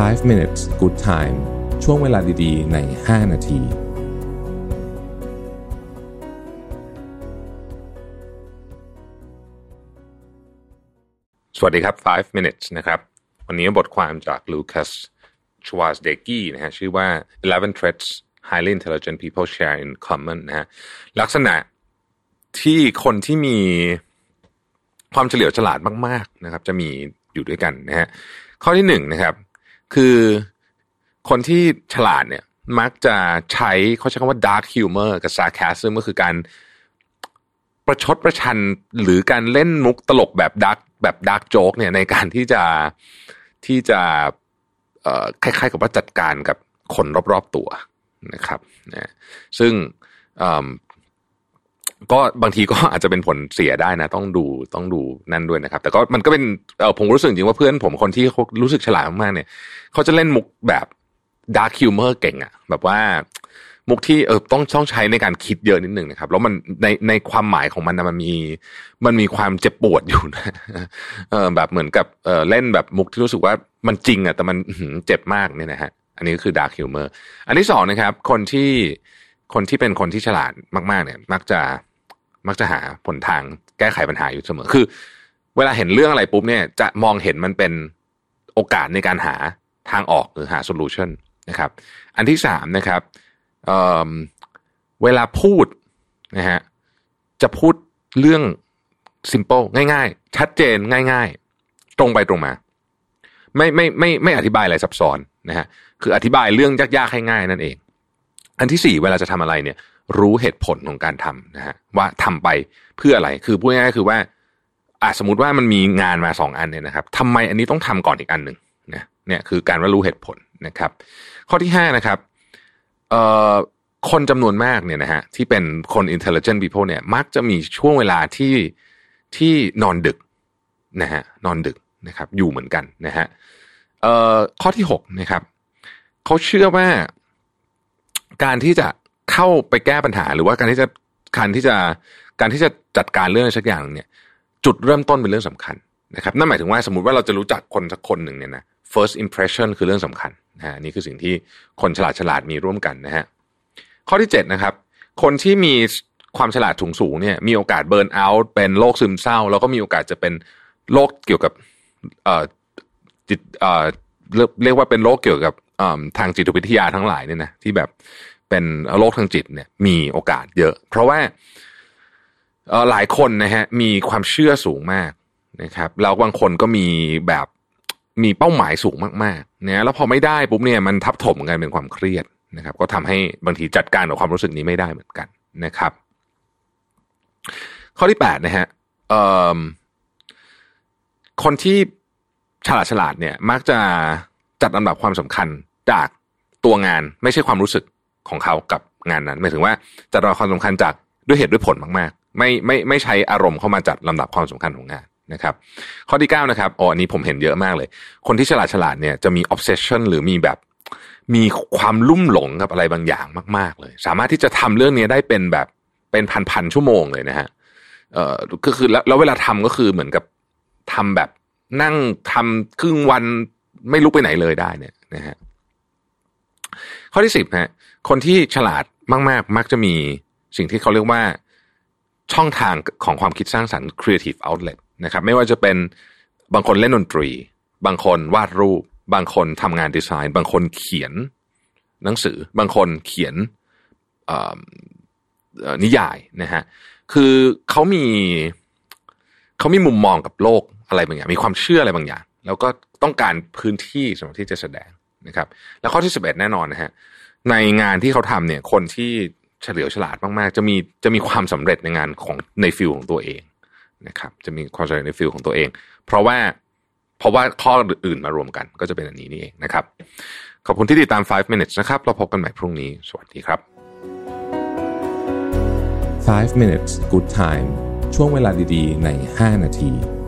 5 minutes good time ช่วงเวลาดีๆ ใน 5 นาที สวัสดีครับ 5 minutes นะครับ วันนี้บทความจาก Lucas Schwarzdecky นะฮะ ชื่อว่า 11 traits highly intelligent people share in common นะฮะ ลักษณะที่คนที่มีความเฉลียวฉลาดมาก ๆ นะครับ จะมีอยู่ด้วยกันนะฮะ ข้อที่หนึ่งนะครับ คือคนที่ฉลาดเนี่ยมักจะใช้เขาใช้คำว่า dark humor กับ sarcasm ก็คือการประชดประชันหรือการเล่นมุกตลกแบบดักแบบดักโจ๊กเนี่ยในการที่จะที่จะคล้ายๆกับว่าจัดการกับคนรอบๆตัวนะครับนะซึ่ง ก็บางทีก็อาจจะเป็นผลเสียได้นะ ต้องดูต้องดูนั่นด้วยนะครับ แต่ก็มันก็เป็นเออผมรู้สึกจริงว่าเพื่อนผมคนที่เขารู้สึกฉลาดมากๆเนี่ยเขาจะเล่นมุกแบบ dark humor เก่งอะแบบว่ามุกที่เออต้องต้องใช้ในการคิดเยอะนิดหนึ่งนะครับ แล้วมันในในความหมายของมันนะมันมีมันมีความเจ็บปวดอยู่นะเออแบบเหมือนกับเออเล่นแบบมุกที่รู้สึกว่ามันจริงอะแต่มันเจ็บมากเนี่ยนะฮะอันนี้ก็คือ dark humorอันที่สองนะครับ คนที่คนที่เป็นคนที่ฉลาดมาก ๆ เนี่ย มักจะ มักจะหาผลทางแก้ไขปัญหาอยู่เสมอ คือ เวลาเห็นเรื่องอะไรปุ๊บเนี่ยจะมองเห็นมันเป็นโอกาสในการหาทางออกหรือหาโซลูชันนะครับ อันที่สามนะครับเเวลาพูดนะฮะจะพูดเรื่อง simple ง่าย ๆ ชัดเจนง่าย ๆ ตรงไปตรงมา ไม่ไม่ไม่ไม่อธิบายอะไรซับซ้อนนะฮะคืออธิบายเรื่องยากๆให้ง่ายนั่นเอง อันที่สี่เวลาจะทำอะไรเนี่ย รู้เหตุผลของการทำนะฮะว่าทำไปเพื่ออะไร คือพูดง่ายๆคือว่าอาสมมติว่ามันมีงานมาสองอันเนี่ยนะครับทำไมอันนี้ต้องทำก่อนอีกอันหนึ่งนะเนี่ยคือการว่ารู้เหตุผลนะครับ ข้อที่ห้านะครับเอ่อคนจำนวนมากเนี่ยนะฮะที่เป็นคน intelligent people เนี่ยมักจะมีช่วงเวลาที่ที่นอนดึกนะฮะนอนดึกนะครับ อยู่เหมือนกันนะฮะเอ่อข้อที่หกนะครับเขาเชื่อว่าการที่จะ เข้าไปแก้ปัญหา หรือว่าการที่จะการที่จะการที่จะจัดการเรื่องอะไรสักอย่างเนี่ย จุดเริ่มต้นเป็นเรื่องสำคัญนะครับนั่นหมายถึงว่าสมมติว่าเราจะรู้จักคนสักคนหนึ่งเนี่ยนะ first impression คือเรื่องสำคัญนะฮะนี่คือสิ่งที่คนฉลาดฉลาดมีร่วมกันนะฮะข้อที่เจ็ดนะครับ คนที่มีความฉลาดสูงสูงเนี่ยมีโอกาสเบิร์นเอาท์เป็นโรคซึมเศร้า แล้วก็มีโอกาสจะเป็นโรคเกี่ยวกับเอ่อจิตเอ่อเรียกว่าเป็นโรคเกี่ยวกับทางจิตวิทยาทั้งหลายเนี่ยนะที่แบบ เป็นโรคทางจิตเนี่ยมีโอกาสเยอะ เพราะว่าหลายคนนะฮะมีความเชื่อสูงมากนะครับแล้วบางคนก็มีแบบมีเป้าหมายสูงมากๆเนี่ยแล้วพอไม่ได้ปุ๊บเนี่ยมันทับถมกันเป็นความเครียดนะครับ ก็ทำให้บางทีจัดการกับความรู้สึกนี้ไม่ได้เหมือนกันนะครับ ข้อที่แปดนะฮะคนที่ฉลาดฉลาดเนี่ยมักจะจัดลำดับความสำคัญจากตัวงานไม่ใช่ความรู้สึก ของเขากับงานนั้นหมายถึงว่าจัดลำดับความสำคัญจากด้วยเหตุด้วยผลมากๆ ไม่ไม่ไม่ใช้อารมณ์เข้ามาจัดลำดับความสำคัญของงานนะครับ ข้อที่เก้านะครับอ๋ออันนี้ผมเห็นเยอะมากเลย คนที่ฉลาดฉลาดเนี่ยจะมี obsession หรือมีแบบมีความลุ่มหลงกับอะไรบางอย่างมาก ๆ เลย สามารถที่จะทำเรื่องนี้ได้เป็นแบบเป็นพันๆชั่วโมงเลยนะฮะเอ่อก็คือแล้วแล้วเวลาทำก็คือเหมือนกับทำแบบนั่งทำครึ่งวันไม่ลุกไปไหนเลยได้เนี่ยนะฮะ ข้อที่สิบฮะคนที่ฉลาดมาก ๆ มักจะมีสิ่งที่เขาเรียกว่าช่องทางของความคิดสร้างสรรค์ creative outlet นะครับไม่ว่าจะเป็นบางคนเล่นดนตรี บางคนวาดรูป บางคนทำงานดีไซน์ บางคนเขียนหนังสือ บางคนเขียนนิยายนะฮะคือเขามีเขามีมุมมองกับโลกอะไรบางอย่าง มีความเชื่ออะไรบางอย่าง แล้วก็ต้องการพื้นที่สำหรับที่จะแสดง นะครับ แล้วข้อที่สิบเอ็ดแน่นอนนะฮะในงานที่เขาทำเนี่ย คนที่เฉลียวฉลาดมากๆ จะมีจะมีความสำเร็จในงานของในฟิลของตัวเองนะครับ จะมีความสำเร็จในฟิลของตัวเอง เพราะว่าเพราะว่าข้ออื่นมารวมกันก็จะเป็นอันนี้นี่เองนะครับ ขอบคุณที่ติดตาม 5 minutes นะครับ เราพบกันใหม่พรุ่งนี้ สวัสดีครับ 5 minutes good time ช่วงเวลาดีๆ ใน 5 นาที